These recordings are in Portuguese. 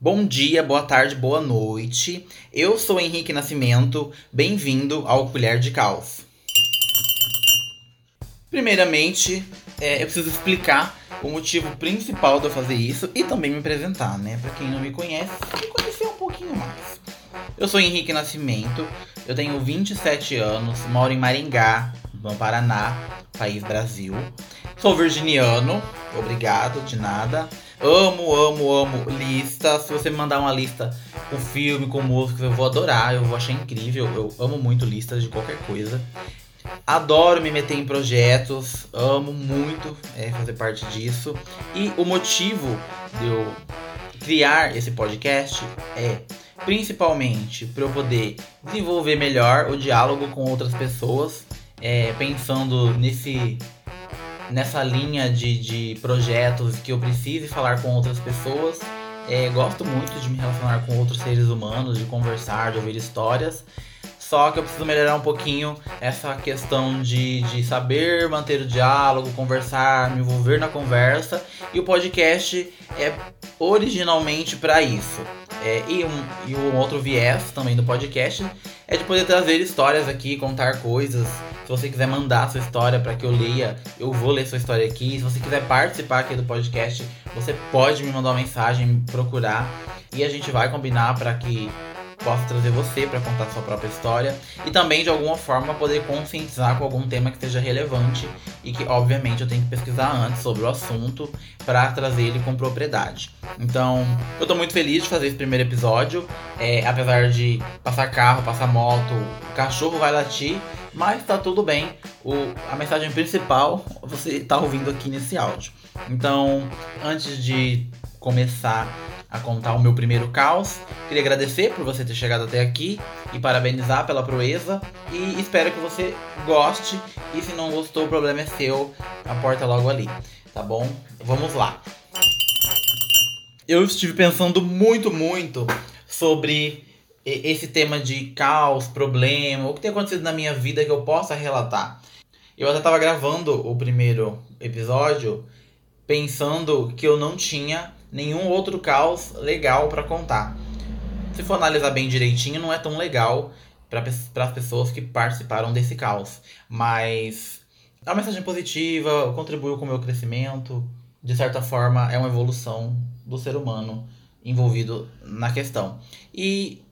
Bom dia, boa tarde, boa noite. Eu sou Henrique Nascimento. Bem-vindo ao Colher de Caos. Primeiramente, é, eu preciso explicar o motivo principal de eu fazer isso e também me apresentar, né? Pra quem não me conhece, me conhecer um pouquinho mais. Eu sou Henrique Nascimento, eu tenho 27 anos, moro em Maringá, no Paraná, país Brasil. Sou virginiano, obrigado, de nada. Amo, amo, amo listas. Se você me mandar uma lista com filme, com música, eu vou adorar, eu vou achar incrível. Eu amo muito listas de qualquer coisa. Adoro me meter em projetos, amo muito é, fazer parte disso. E o motivo de eu criar esse podcast é principalmente para eu poder desenvolver melhor o diálogo com outras pessoas, é, pensando nesse nessa linha de, de projetos que eu precise falar com outras pessoas. É, gosto muito de me relacionar com outros seres humanos, de conversar, de ouvir histórias. Só que eu preciso melhorar um pouquinho essa questão de, de saber manter o diálogo, conversar, me envolver na conversa. E o podcast é originalmente para isso. É, e, um, e um outro viés também do podcast é de poder trazer histórias aqui, contar coisas. Se você quiser mandar sua história para que eu leia, eu vou ler sua história aqui. Se você quiser participar aqui do podcast, você pode me mandar uma mensagem, me procurar e a gente vai combinar para que possa trazer você para contar sua própria história e também de alguma forma poder conscientizar com algum tema que seja relevante e que obviamente eu tenho que pesquisar antes sobre o assunto para trazer ele com propriedade. Então, eu tô muito feliz de fazer esse primeiro episódio, é, apesar de passar carro, passar moto, o cachorro vai latir, mas tá tudo bem. O, a mensagem principal você tá ouvindo aqui nesse áudio. Então, antes de começar a contar o meu primeiro caos. Queria agradecer por você ter chegado até aqui e parabenizar pela proeza. E espero que você goste. E se não gostou, o problema é seu. A porta logo ali, tá bom? Vamos lá. Eu estive pensando muito, muito sobre esse tema de caos, problema, o que tem acontecido na minha vida que eu possa relatar. Eu até estava gravando o primeiro episódio pensando que eu não tinha nenhum outro caos legal para contar. Se for analisar bem direitinho, não é tão legal para as pessoas que participaram desse caos. Mas é uma mensagem positiva, contribuiu com o meu crescimento. De certa forma, é uma evolução do ser humano envolvido na questão. E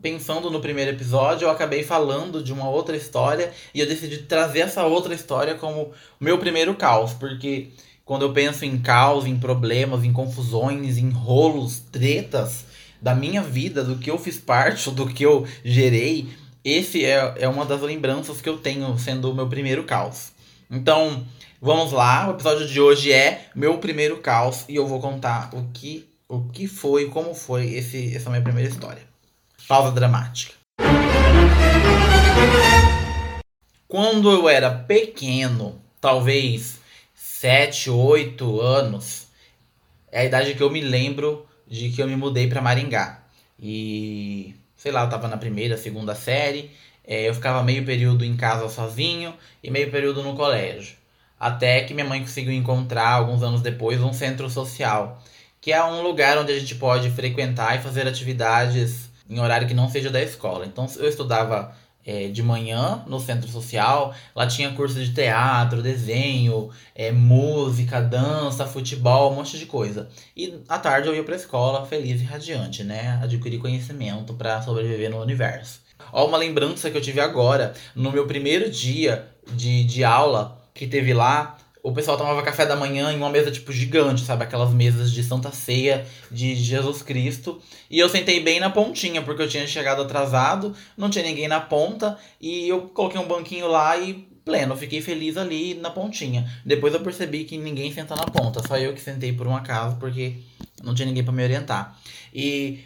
pensando no primeiro episódio, eu acabei falando de uma outra história e eu decidi trazer essa outra história como meu primeiro caos, porque quando eu penso em caos, em problemas, em confusões, em rolos, tretas da minha vida, do que eu fiz parte, do que eu gerei, esse é, é uma das lembranças que eu tenho sendo o meu primeiro caos. Então, vamos lá, o episódio de hoje é meu primeiro caos e eu vou contar o que, o que foi, como foi esse, essa minha primeira história. Pausa dramática. Quando eu era pequeno, talvez 7, 8 anos, é a idade que eu me lembro de que eu me mudei para Maringá. E, sei lá, eu tava na primeira, segunda série, é, eu ficava meio período em casa sozinho e meio período no colégio. Até que minha mãe conseguiu encontrar, alguns anos depois, um centro social, que é um lugar onde a gente pode frequentar e fazer atividades em horário que não seja da escola. Então, eu estudava é, de manhã no centro social. Lá tinha curso de teatro, desenho, é, música, dança, futebol, um monte de coisa. E à tarde eu ia pra escola feliz e radiante, né? Adquirir conhecimento para sobreviver no universo. Ó, uma lembrança que eu tive agora, no meu primeiro dia de, de aula que teve lá, o pessoal tomava café da manhã em uma mesa, tipo, gigante, sabe? Aquelas mesas de Santa Ceia de Jesus Cristo. E eu sentei bem na pontinha, porque eu tinha chegado atrasado, não tinha ninguém na ponta, e eu coloquei um banquinho lá e pleno, fiquei feliz ali na pontinha. Depois eu percebi que ninguém senta na ponta, só eu que sentei por um acaso, porque não tinha ninguém para me orientar. E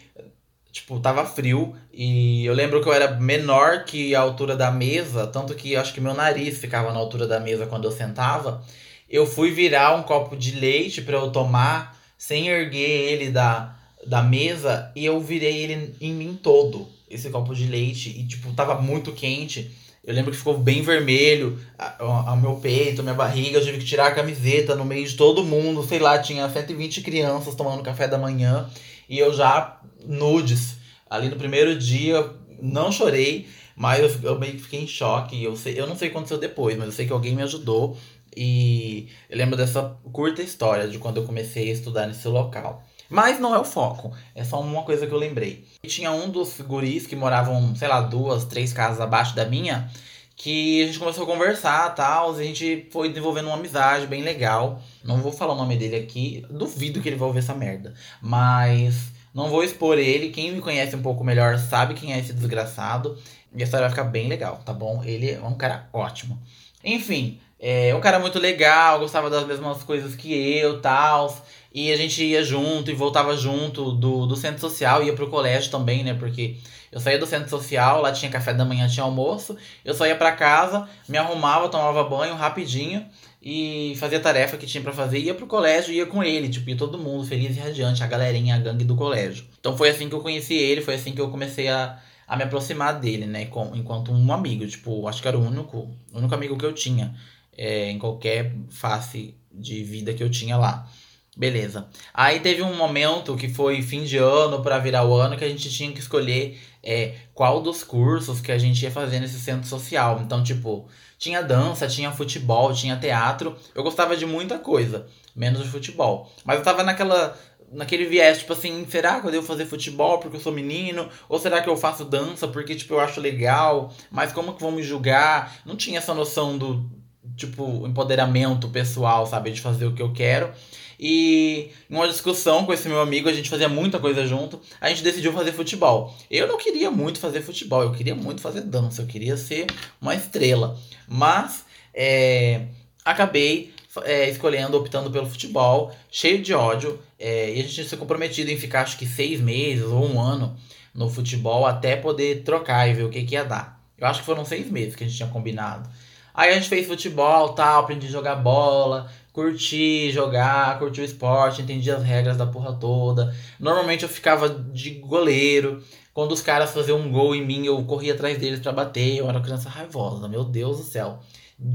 tipo, tava frio e eu lembro que eu era menor que a altura da mesa, tanto que acho que meu nariz ficava na altura da mesa quando eu sentava eu fui virar um copo de leite para eu tomar sem erguer ele da, da mesa e eu virei ele em mim todo, esse copo de leite, e tipo, tava muito quente. Eu lembro que ficou bem vermelho o meu peito, minha barriga. Eu tive que tirar a camiseta no meio de todo mundo. Sei lá, tinha 120 crianças tomando café da manhã. E eu já nudes. Ali no primeiro dia, não chorei, mas eu, eu meio que fiquei em choque. Eu, sei, eu não sei o que aconteceu depois, mas eu sei que alguém me ajudou. E eu lembro dessa curta história de quando eu comecei a estudar nesse local. Mas não é o foco, é só uma coisa que eu lembrei. E tinha um dos guris que moravam, sei lá, duas, três casas abaixo da minha, que a gente começou a conversar tal, a gente foi desenvolvendo uma amizade bem legal. Não vou falar o nome dele aqui, duvido que ele vai ouvir essa merda. Mas não vou expor ele, quem me conhece um pouco melhor sabe quem é esse desgraçado. E a história vai ficar bem legal, tá bom? Ele é um cara ótimo. Enfim, é um cara muito legal, gostava das mesmas coisas que eu, tal. E a gente ia junto e voltava junto do, do centro social, ia pro colégio também, né? Porque eu saía do centro social, lá tinha café da manhã, tinha almoço. Eu só ia pra casa, me arrumava, tomava banho rapidinho e fazia a tarefa que tinha para fazer. Ia pro colégio ia com ele, tipo, ia todo mundo feliz e radiante, a galerinha, a gangue do colégio. Então foi assim que eu conheci ele, foi assim que eu comecei a, a me aproximar dele, né? Com, enquanto um amigo, tipo, acho que era o único, único amigo que eu tinha é, em qualquer face de vida que eu tinha lá. Beleza. Aí teve um momento que foi fim de ano para virar o ano que a gente tinha que escolher é, qual dos cursos que a gente ia fazer nesse centro social. Então, tipo, tinha dança, tinha futebol, tinha teatro. Eu gostava de muita coisa, menos de futebol. Mas eu tava naquela naquele viés, tipo assim, será que eu devo fazer futebol porque eu sou menino? Ou será que eu faço dança porque, tipo, eu acho legal? Mas como que vão me julgar? Não tinha essa noção do, tipo, empoderamento pessoal, sabe? De fazer o que eu quero. E em uma discussão com esse meu amigo, a gente fazia muita coisa junto, a gente decidiu fazer futebol. Eu não queria muito fazer futebol, eu queria muito fazer dança, eu queria ser uma estrela. Mas é, acabei é, escolhendo, optando pelo futebol, cheio de ódio. É, e a gente tinha se comprometido em ficar acho que seis meses ou um ano no futebol até poder trocar e ver o que, que ia dar. Eu acho que foram seis meses que a gente tinha combinado. Aí a gente fez futebol, tal, aprendi a jogar bola, curti jogar, curti o esporte, entendi as regras da porra toda. Normalmente eu ficava de goleiro. Quando os caras faziam um gol em mim, eu corria atrás deles para bater. Eu era criança raivosa, meu Deus do céu.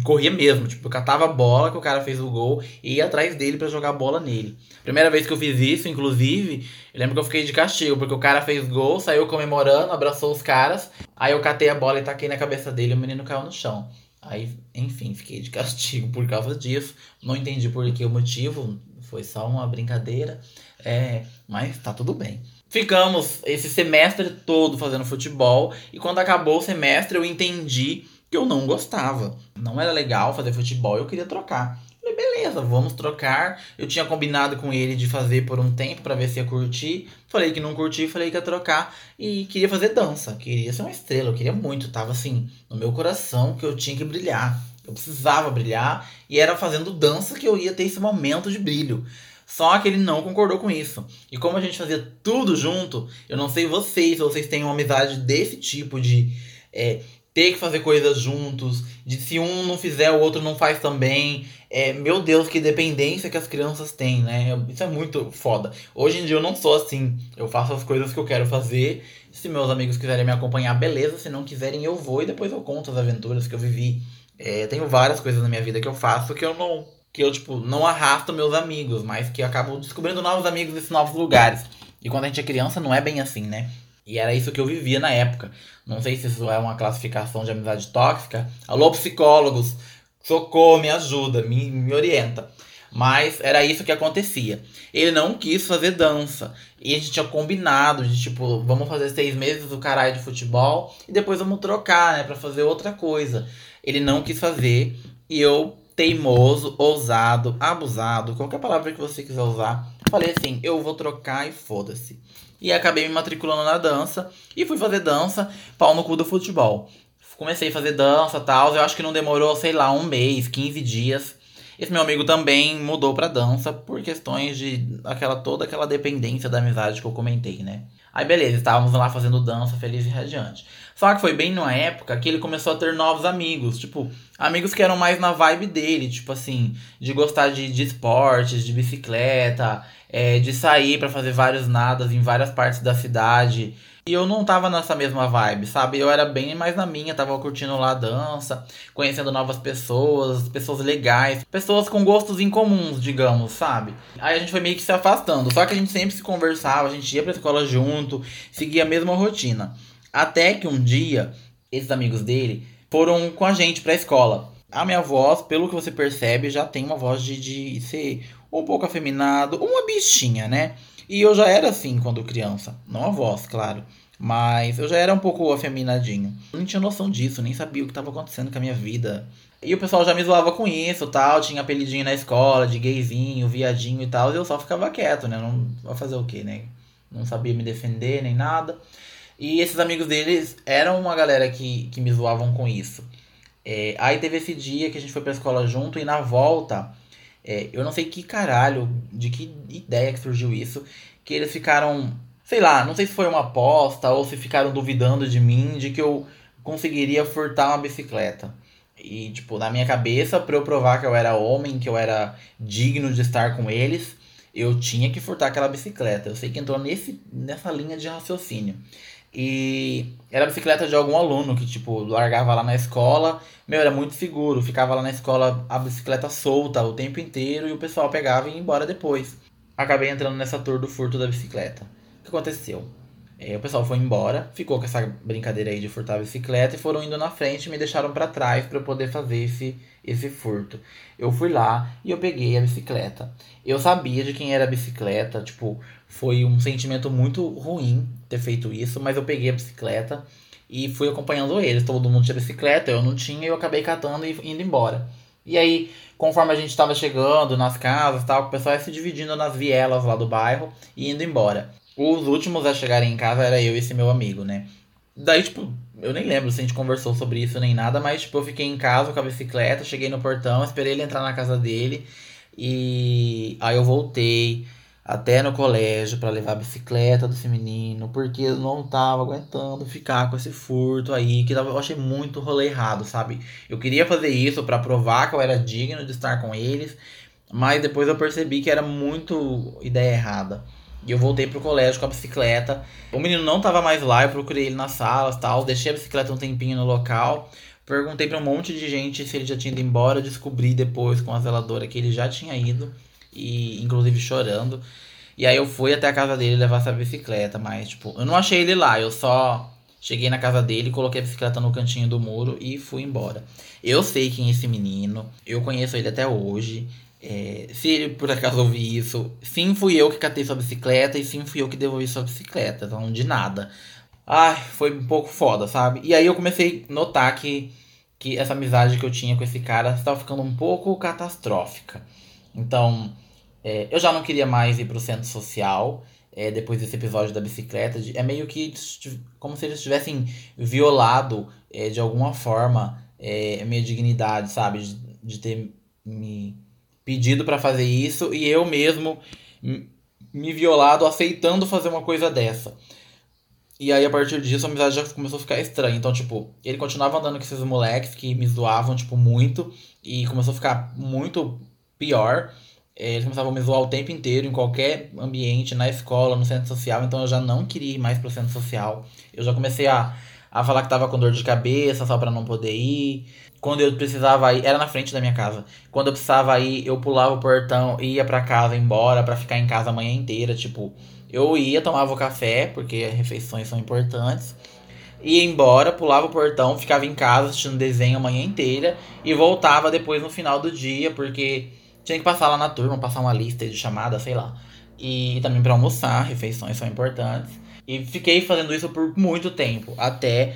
Corria mesmo, tipo, eu catava a bola que o cara fez o gol e ia atrás dele para jogar a bola nele. Primeira vez que eu fiz isso, inclusive, eu lembro que eu fiquei de castigo, porque o cara fez gol, saiu comemorando, abraçou os caras, aí eu catei a bola e taquei na cabeça dele e o menino caiu no chão. Aí, enfim, fiquei de castigo por causa disso. Não entendi por que o motivo, foi só uma brincadeira. É, mas tá tudo bem. Ficamos esse semestre todo fazendo futebol e quando acabou o semestre eu entendi que eu não gostava. Não era legal fazer futebol, eu queria trocar. Beleza, vamos trocar. Eu tinha combinado com ele de fazer por um tempo para ver se ia curtir. Falei que não curti, falei que ia trocar. E queria fazer dança. Queria ser uma estrela, eu queria muito. Tava assim, no meu coração que eu tinha que brilhar. Eu precisava brilhar. E era fazendo dança que eu ia ter esse momento de brilho. Só que ele não concordou com isso. E como a gente fazia tudo junto, eu não sei vocês, se vocês têm uma amizade desse tipo de. É, ter que fazer coisas juntos, de se um não fizer, o outro não faz também. É, meu Deus, que dependência que as crianças têm, né? Isso é muito foda. Hoje em dia eu não sou assim. Eu faço as coisas que eu quero fazer. Se meus amigos quiserem me acompanhar, beleza. Se não quiserem, eu vou e depois eu conto as aventuras que eu vivi. É, tenho várias coisas na minha vida que eu faço que eu não. Que eu, tipo, não arrasto meus amigos, mas que eu acabo descobrindo novos amigos nesses novos lugares. E quando a gente é criança, não é bem assim, né? E era isso que eu vivia na época. Não sei se isso é uma classificação de amizade tóxica. Alô, psicólogos, socorro, me ajuda, me, me orienta. Mas era isso que acontecia. Ele não quis fazer dança. E a gente tinha combinado de tipo, vamos fazer seis meses do caralho de futebol e depois vamos trocar, né, pra fazer outra coisa. Ele não quis fazer e eu, teimoso, ousado, abusado, qualquer palavra que você quiser usar, falei assim: eu vou trocar e foda-se e acabei me matriculando na dança e fui fazer dança, pau no cu do futebol. Comecei a fazer dança e tal, eu acho que não demorou, sei lá, um mês, 15 dias. Esse meu amigo também mudou pra dança por questões de aquela toda aquela dependência da amizade que eu comentei, né? Aí beleza, estávamos lá fazendo dança feliz e radiante. Só que foi bem numa época que ele começou a ter novos amigos, tipo, Amigos que eram mais na vibe dele, tipo assim, de gostar de, de esportes, de bicicleta, é, de sair para fazer vários nadas em várias partes da cidade. E eu não tava nessa mesma vibe, sabe? Eu era bem mais na minha, tava curtindo lá a dança, conhecendo novas pessoas, pessoas legais, pessoas com gostos incomuns, digamos, sabe? Aí a gente foi meio que se afastando, só que a gente sempre se conversava, a gente ia pra escola junto, seguia a mesma rotina. Até que um dia, esses amigos dele foram com a gente pra escola. A minha voz, pelo que você percebe, já tem uma voz de, de ser um pouco afeminado, uma bichinha, né? E eu já era assim quando criança. Não a voz, claro. Mas eu já era um pouco afeminadinho. Não tinha noção disso, nem sabia o que estava acontecendo com a minha vida. E o pessoal já me zoava com isso tal. Tinha apelidinho na escola de gayzinho, viadinho e tal. E eu só ficava quieto, né? Não fazer o quê, né? Não sabia me defender nem nada. E esses amigos deles eram uma galera que, que me zoavam com isso. É, aí teve esse dia que a gente foi pra escola junto e na volta é, eu não sei que caralho, de que ideia que surgiu isso, que eles ficaram, sei lá, não sei se foi uma aposta ou se ficaram duvidando de mim, de que eu conseguiria furtar uma bicicleta. E, tipo, na minha cabeça, pra eu provar que eu era homem, que eu era digno de estar com eles, eu tinha que furtar aquela bicicleta. Eu sei que entrou nesse, nessa linha de raciocínio. E era a bicicleta de algum aluno que, tipo, largava lá na escola. Meu, era muito seguro. Ficava lá na escola a bicicleta solta o tempo inteiro e o pessoal pegava e ia embora depois. Acabei entrando nessa tour do furto da bicicleta. O que aconteceu? É, o pessoal foi embora, ficou com essa brincadeira aí de furtar a bicicleta e foram indo na frente e me deixaram para trás para eu poder fazer esse, esse furto. Eu fui lá e eu peguei a bicicleta. Eu sabia de quem era a bicicleta, tipo, foi um sentimento muito ruim ter feito isso, mas eu peguei a bicicleta e fui acompanhando eles. Todo mundo tinha bicicleta, eu não tinha, e eu acabei catando e indo embora. E aí, conforme a gente estava chegando nas casas, tal, o pessoal ia se dividindo nas vielas lá do bairro e indo embora. Os últimos a chegarem em casa era eu e esse meu amigo, né? Daí, tipo, eu nem lembro se a gente conversou sobre isso nem nada, mas, tipo, eu fiquei em casa com a bicicleta, cheguei no portão, esperei ele entrar na casa dele e aí eu voltei até no colégio para levar a bicicleta desse menino, porque eu não tava aguentando ficar com esse furto aí, que eu achei muito rolê errado, sabe? Eu queria fazer isso para provar que eu era digno de estar com eles, mas depois eu percebi que era muito ideia errada. E eu voltei pro colégio com a bicicleta. O menino não tava mais lá, eu procurei ele nas salas tal. Deixei a bicicleta um tempinho no local. Perguntei para um monte de gente se ele já tinha ido embora. Descobri depois com a zeladora que ele já tinha ido e inclusive chorando. E aí eu fui até a casa dele levar essa bicicleta, mas tipo, eu não achei ele lá, eu só cheguei na casa dele, coloquei a bicicleta no cantinho do muro e fui embora. Eu sei quem é esse menino, eu conheço ele até hoje. É, se por acaso ouvir isso, sim fui eu que catei sua bicicleta e sim fui eu que devolvi sua bicicleta, então de nada. Ai, foi um pouco foda, sabe? E aí eu comecei a notar que, que essa amizade que eu tinha com esse cara estava ficando um pouco catastrófica. Então, é, eu já não queria mais ir pro centro social. É, depois desse episódio da bicicleta, é meio que como se eles tivessem violado é, de alguma forma é, a minha dignidade, sabe? De, de ter me pedido para fazer isso e eu mesmo me violado aceitando fazer uma coisa dessa. E aí, a partir disso, a amizade já começou a ficar estranha. Então, tipo, ele continuava andando com esses moleques que me zoavam, tipo, muito. E começou a ficar muito pior. É, eles começavam a me zoar o tempo inteiro, em qualquer ambiente, na escola, no centro social, então eu já não queria ir mais pro centro social. Eu já comecei a, a falar que tava com dor de cabeça só para não poder ir. Quando eu precisava ir, era na frente da minha casa. Quando eu precisava ir, eu pulava o portão, ia para casa, embora, para ficar em casa a manhã inteira. Tipo, eu ia, tomava o café, porque refeições são importantes. Ia embora, pulava o portão, ficava em casa assistindo desenho a manhã inteira e voltava depois no final do dia, porque tinha que passar lá na turma, passar uma lista de chamada, sei lá. E também para almoçar, refeições são importantes. E fiquei fazendo isso por muito tempo, até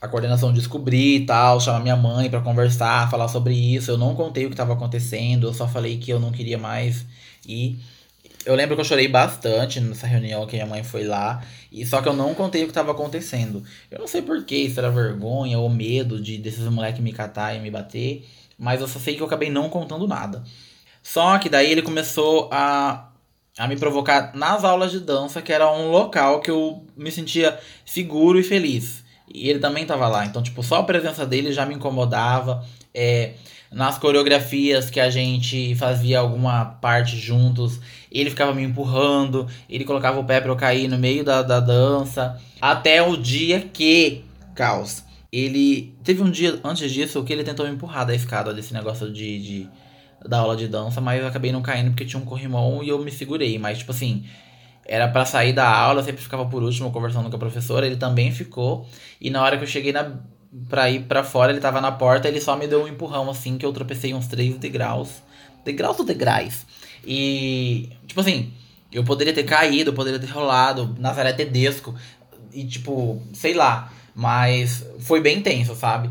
a coordenação descobrir e tal, chamar minha mãe para conversar, falar sobre isso. Eu não contei o que estava acontecendo, eu só falei que eu não queria mais ir. Eu lembro que eu chorei bastante nessa reunião que minha mãe foi lá, e só que eu não contei o que estava acontecendo. Eu não sei porquê, se era vergonha ou medo de desses moleques me catar e me bater, mas eu só sei que eu acabei não contando nada. Só que daí ele começou a, a me provocar nas aulas de dança, que era um local que eu me sentia seguro e feliz. E ele também tava lá. Então, tipo, só a presença dele já me incomodava. É, nas coreografias que a gente fazia alguma parte juntos, ele ficava me empurrando, ele colocava o pé pra eu cair no meio da, da dança. Até o dia que. Caos. Ele. Teve um dia antes disso que ele tentou me empurrar da escada desse negócio de, de da aula de dança, mas eu acabei não caindo porque tinha um corrimão e eu me segurei. Mas, tipo assim, era para sair da aula, sempre ficava por último conversando com a professora, ele também ficou. E na hora que eu cheguei na, pra ir pra fora, ele tava na porta, ele só me deu um empurrão assim, que eu tropecei uns 3 degraus. Degraus ou degraus? E, tipo assim, eu poderia ter caído, poderia ter rolado, Nazaré Tedesco, e tipo, sei lá. Mas foi bem intenso, sabe?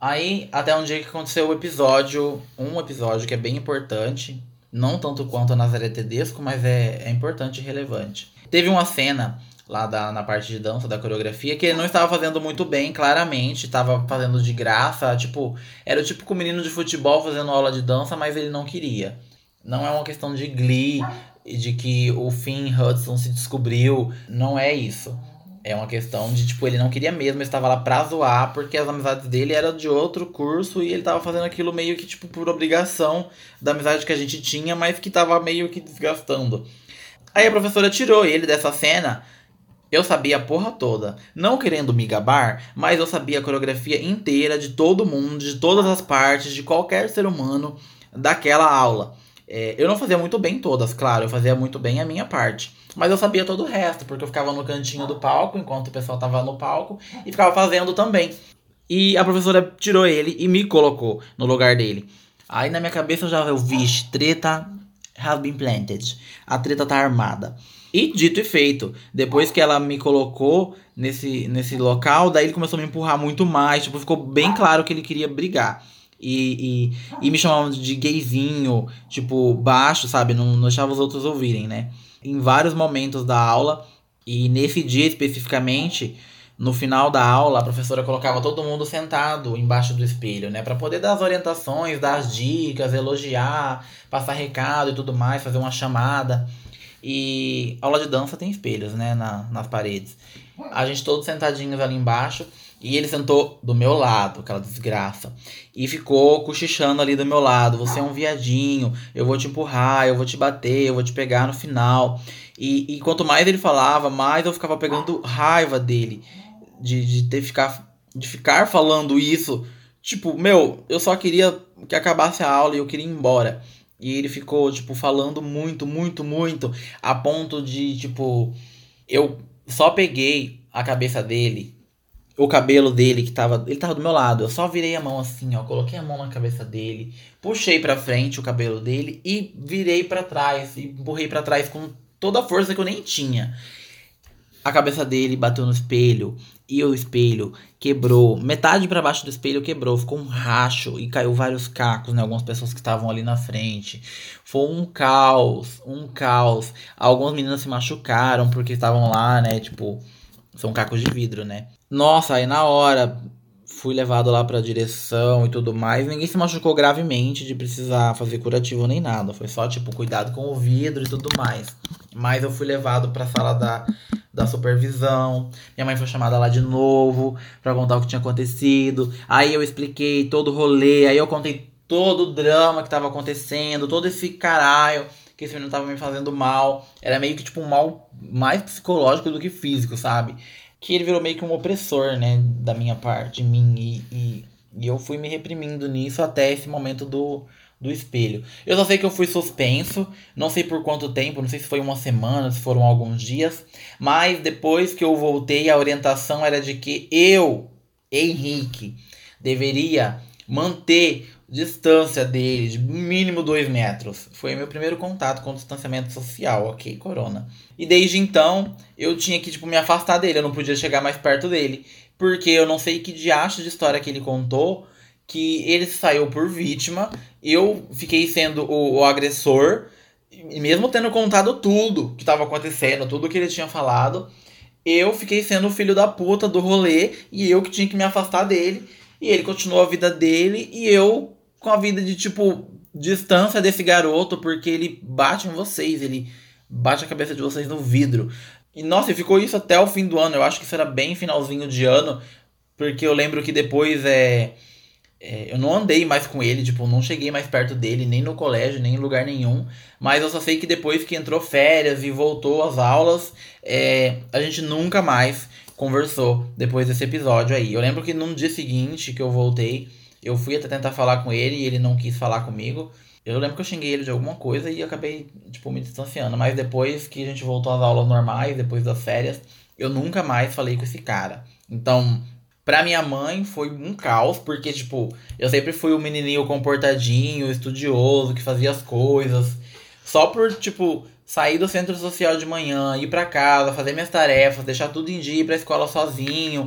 Aí, até um dia que aconteceu o episódio, um episódio que é bem importante, não tanto quanto a Nazaré Tedesco, mas é, é importante e relevante. Teve uma cena lá da, na parte de dança, da coreografia, que ele não estava fazendo muito bem, claramente, estava fazendo de graça, tipo, era o típico menino de futebol fazendo aula de dança, mas ele não queria. Não é uma questão de glee, de que o Finn Hudson se descobriu, não é isso. É uma questão de, tipo, ele não queria mesmo, estava lá pra zoar, porque as amizades dele eram de outro curso e ele tava fazendo aquilo meio que, tipo, por obrigação da amizade que a gente tinha, mas que tava meio que desgastando. Aí a professora tirou ele dessa cena. Eu sabia a porra toda. Não querendo me gabar, mas eu sabia a coreografia inteira de todo mundo, de todas as partes, de qualquer ser humano daquela aula. É, eu não fazia muito bem todas, claro, eu fazia muito bem a minha parte. Mas eu sabia todo o resto, porque eu ficava no cantinho do palco, enquanto o pessoal tava no palco, e ficava fazendo também. E a professora tirou ele e me colocou no lugar dele. Aí na minha cabeça eu já vi, treta has been planted. A treta tá armada. E dito e feito, depois que ela me colocou nesse, nesse local, daí ele começou a me empurrar muito mais. Tipo, ficou bem claro que ele queria brigar. E, e, e me chamavam de gayzinho, tipo, baixo, sabe? Não, não deixava os outros ouvirem, né? em vários momentos da aula. E nesse dia especificamente, no final da aula, a professora colocava todo mundo sentado embaixo do espelho, né? Para poder dar as orientações, dar as dicas, elogiar, passar recado e tudo mais, fazer uma chamada. E aula de dança tem espelhos, né? Na, nas paredes. A gente todos sentadinhos ali embaixo. E ele sentou do meu lado, aquela desgraça. E ficou cochichando ali do meu lado. Você é um viadinho, eu vou te empurrar, eu vou te bater, eu vou te pegar no final. E, e quanto mais ele falava, mais eu ficava pegando raiva dele. De, de ter ficar, de ficar falando isso. Tipo, meu, eu só queria que acabasse a aula e eu queria ir embora. E ele ficou, tipo, falando muito, muito, muito. A ponto de, tipo, eu só peguei a cabeça dele o cabelo dele que tava. Ele tava do meu lado. Eu só virei a mão assim, ó. Coloquei a mão na cabeça dele, puxei pra frente o cabelo dele e virei para trás. E empurrei para trás com toda a força que eu nem tinha. A cabeça dele bateu no espelho e o espelho quebrou. Metade para baixo do espelho quebrou, ficou um racho e caiu vários cacos, né? Algumas pessoas que estavam ali na frente. Foi um caos, um caos. Algumas meninas se machucaram porque estavam lá, né? Tipo, são cacos de vidro, né? Nossa, aí na hora fui levado lá pra direção e tudo mais. Ninguém se machucou gravemente de precisar fazer curativo nem nada. Foi só, tipo, cuidado com o vidro e tudo mais. Mas eu fui levado pra sala da, da supervisão. Minha mãe foi chamada lá de novo pra contar o que tinha acontecido. Aí eu expliquei todo o rolê. Aí eu contei todo o drama que tava acontecendo. Todo esse caralho que esse menino tava me fazendo mal. Era meio que, tipo, um mal mais psicológico do que físico, sabe? Que ele virou meio que um opressor, né, da minha parte, de mim, e, e, e, eu fui me reprimindo nisso até esse momento do, do espelho. Eu só sei que eu fui suspenso, não sei por quanto tempo, não sei se foi uma semana, se foram alguns dias, mas depois que eu voltei, a orientação era de que eu, Henrique, deveria manter distância dele de mínimo dois metros. Foi meu primeiro contato com o distanciamento social, ok, corona. E desde então eu tinha que tipo me afastar dele, eu não podia chegar mais perto dele, porque eu não sei que diacho de história que ele contou que ele saiu por vítima, eu fiquei sendo o, o agressor, mesmo tendo contado tudo que estava acontecendo, tudo que ele tinha falado, eu fiquei sendo o filho da puta do rolê e eu que tinha que me afastar dele. E ele continuou a vida dele e eu com a vida de, tipo, distância desse garoto, porque ele bate em vocês, ele bate a cabeça de vocês no vidro. E nossa, ficou isso até o fim do ano. Eu acho que isso era bem finalzinho de ano, porque eu lembro que depois é, é, eu não andei mais com ele, tipo, não cheguei mais perto dele, nem no colégio, nem em lugar nenhum. Mas eu só sei que depois que entrou férias e voltou às aulas, é, a gente nunca mais conversou depois desse episódio aí. Eu lembro que no dia seguinte que eu voltei, eu fui até tentar falar com ele e ele não quis falar comigo. Eu lembro que eu xinguei ele de alguma coisa e acabei, tipo, me distanciando. Mas depois que a gente voltou às aulas normais, depois das férias, eu nunca mais falei com esse cara. Então, pra minha mãe foi um caos, porque, tipo, eu sempre fui o menininho comportadinho, estudioso, que fazia as coisas. Só por, tipo, sair do centro social de manhã, ir para casa, fazer minhas tarefas, deixar tudo em dia, ir pra escola sozinho.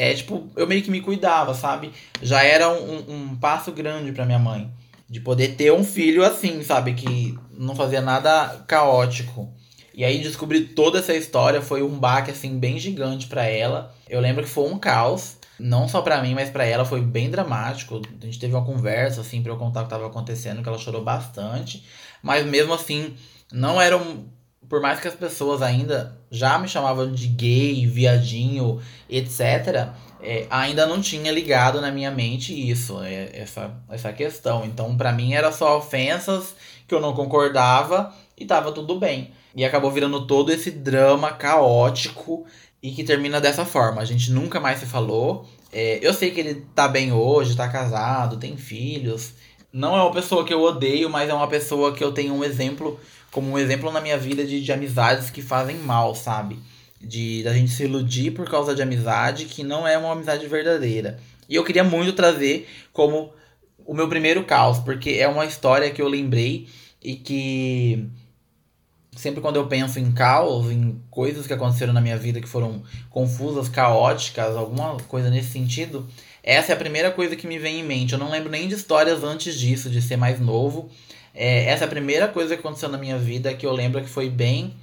É, tipo, eu meio que me cuidava, sabe? Já era um, um passo grande para minha mãe. De poder ter um filho assim, sabe? Que não fazia nada caótico. E aí descobrir toda essa história foi um baque, assim, bem gigante para ela. Eu lembro que foi um caos. Não só para mim, mas para ela foi bem dramático. A gente teve uma conversa, assim, pra eu contar o que tava acontecendo, que ela chorou bastante. Mas mesmo assim, não eram. Por mais que as pessoas ainda já me chamavam de gay, viadinho, etc., é, ainda não tinha ligado na minha mente isso, é, essa, essa questão. Então, para mim, era só ofensas que eu não concordava e tava tudo bem. E acabou virando todo esse drama caótico e que termina dessa forma. A gente nunca mais se falou. É, eu sei que ele tá bem hoje, tá casado, tem filhos. Não é uma pessoa que eu odeio, mas é uma pessoa que eu tenho um exemplo como um exemplo na minha vida de, de amizades que fazem mal, sabe? De da gente se iludir por causa de amizade que não é uma amizade verdadeira. E eu queria muito trazer como o meu primeiro caos, porque é uma história que eu lembrei e que sempre quando eu penso em caos, em coisas que aconteceram na minha vida que foram confusas, caóticas, alguma coisa nesse sentido, essa é a primeira coisa que me vem em mente. Eu não lembro nem de histórias antes disso, de ser mais novo. É, essa é primeira coisa que aconteceu na minha vida que eu lembro que foi bem,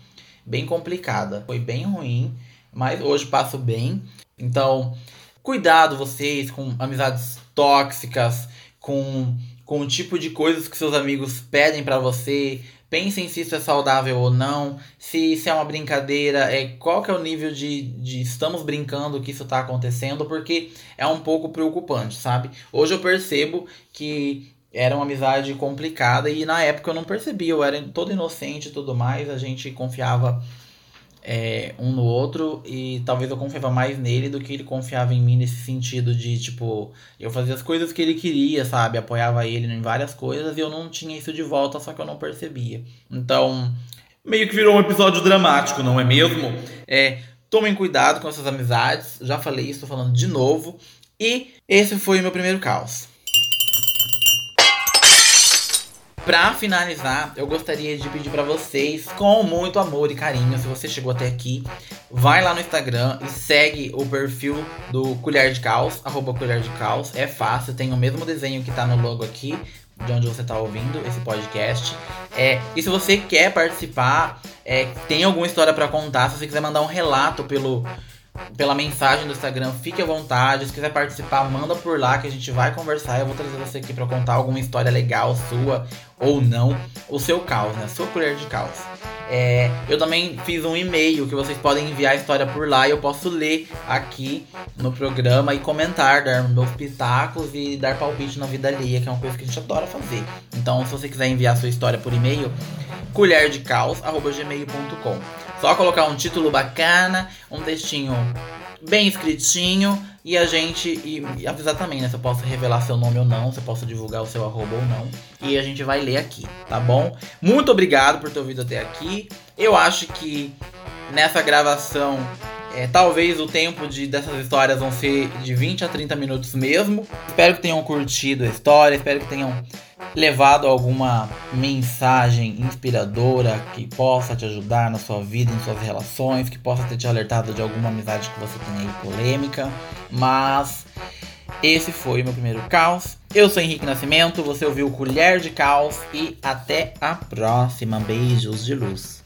bem complicada. Foi bem ruim, mas hoje passo bem. Então, cuidado vocês com amizades tóxicas, com, com o tipo de coisas que seus amigos pedem para você. Pensem se isso é saudável ou não, se isso é uma brincadeira, é, qual que é o nível de, de estamos brincando que isso está acontecendo, porque é um pouco preocupante, sabe? Hoje eu percebo que era uma amizade complicada e na época eu não percebia, eu era todo inocente e tudo mais, a gente confiava é, um no outro e talvez eu confiava mais nele do que ele confiava em mim nesse sentido de, tipo, eu fazia as coisas que ele queria, sabe? Apoiava ele em várias coisas e eu não tinha isso de volta, só que eu não percebia. Então, meio que virou um episódio dramático, não é mesmo? É, tomem cuidado com essas amizades, já falei isso, tô falando de novo. E esse foi o meu primeiro caos. Pra finalizar, eu gostaria de pedir para vocês, com muito amor e carinho, se você chegou até aqui, vai lá no Instagram e segue o perfil do Colher de Caos, arroba Colher de Caos. É fácil, tem o mesmo desenho que tá no logo aqui, de onde você tá ouvindo esse podcast. É, e se você quer participar, é, tem alguma história para contar, se você quiser mandar um relato pelo pela mensagem do Instagram, fique à vontade. Se quiser participar, manda por lá que a gente vai conversar. Eu vou trazer você aqui para contar alguma história legal sua ou não, o seu caos, né? A sua colher de caos. É, eu também fiz um e-mail que vocês podem enviar a história por lá e eu posso ler aqui no programa e comentar, dar meus pitacos e dar palpite na vida alheia, que é uma coisa que a gente adora fazer. Então, se você quiser enviar sua história por e-mail, colherdecaos.gmail.com Só colocar um título bacana, um textinho bem escritinho e a gente. E, e avisar também, né? Se eu posso revelar seu nome ou não, se eu posso divulgar o seu arroba ou não. E a gente vai ler aqui, tá bom? Muito obrigado por ter ouvido até aqui. Eu acho que nessa gravação. É, talvez o tempo de, dessas histórias vão ser de 20 a 30 minutos mesmo. Espero que tenham curtido a história, espero que tenham levado alguma mensagem inspiradora que possa te ajudar na sua vida, em suas relações, que possa ter te alertado de alguma amizade que você tenha aí polêmica. Mas esse foi o meu primeiro caos. Eu sou Henrique Nascimento, você ouviu Colher de Caos e até a próxima. Beijos de luz.